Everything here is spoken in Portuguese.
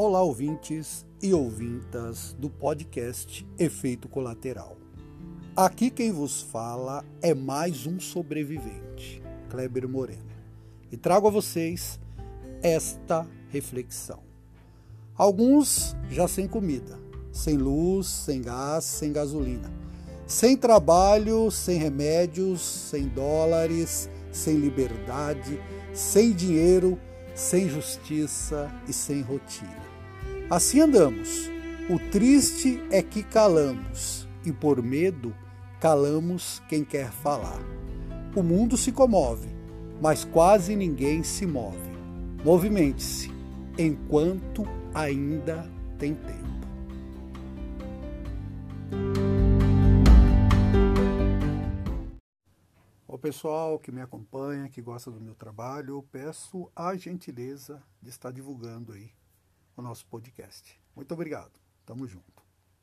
Olá, ouvintes e ouvintas do podcast Efeito Colateral. Aqui quem vos fala é mais um sobrevivente, Kleber Moreno, e trago a vocês esta reflexão. Alguns já sem comida, sem luz, sem gás, sem gasolina, sem trabalho, sem remédios, sem dólares, sem liberdade, sem dinheiro, sem justiça e sem rotina. Assim andamos. O triste é que calamos, e por medo calamos quem quer falar. O mundo se comove, mas quase ninguém se move. Movimente-se enquanto ainda tem tempo. O pessoal que me acompanha, que gosta do meu trabalho, eu peço a gentileza de estar divulgando aí o nosso podcast. Muito obrigado. Tamo junto.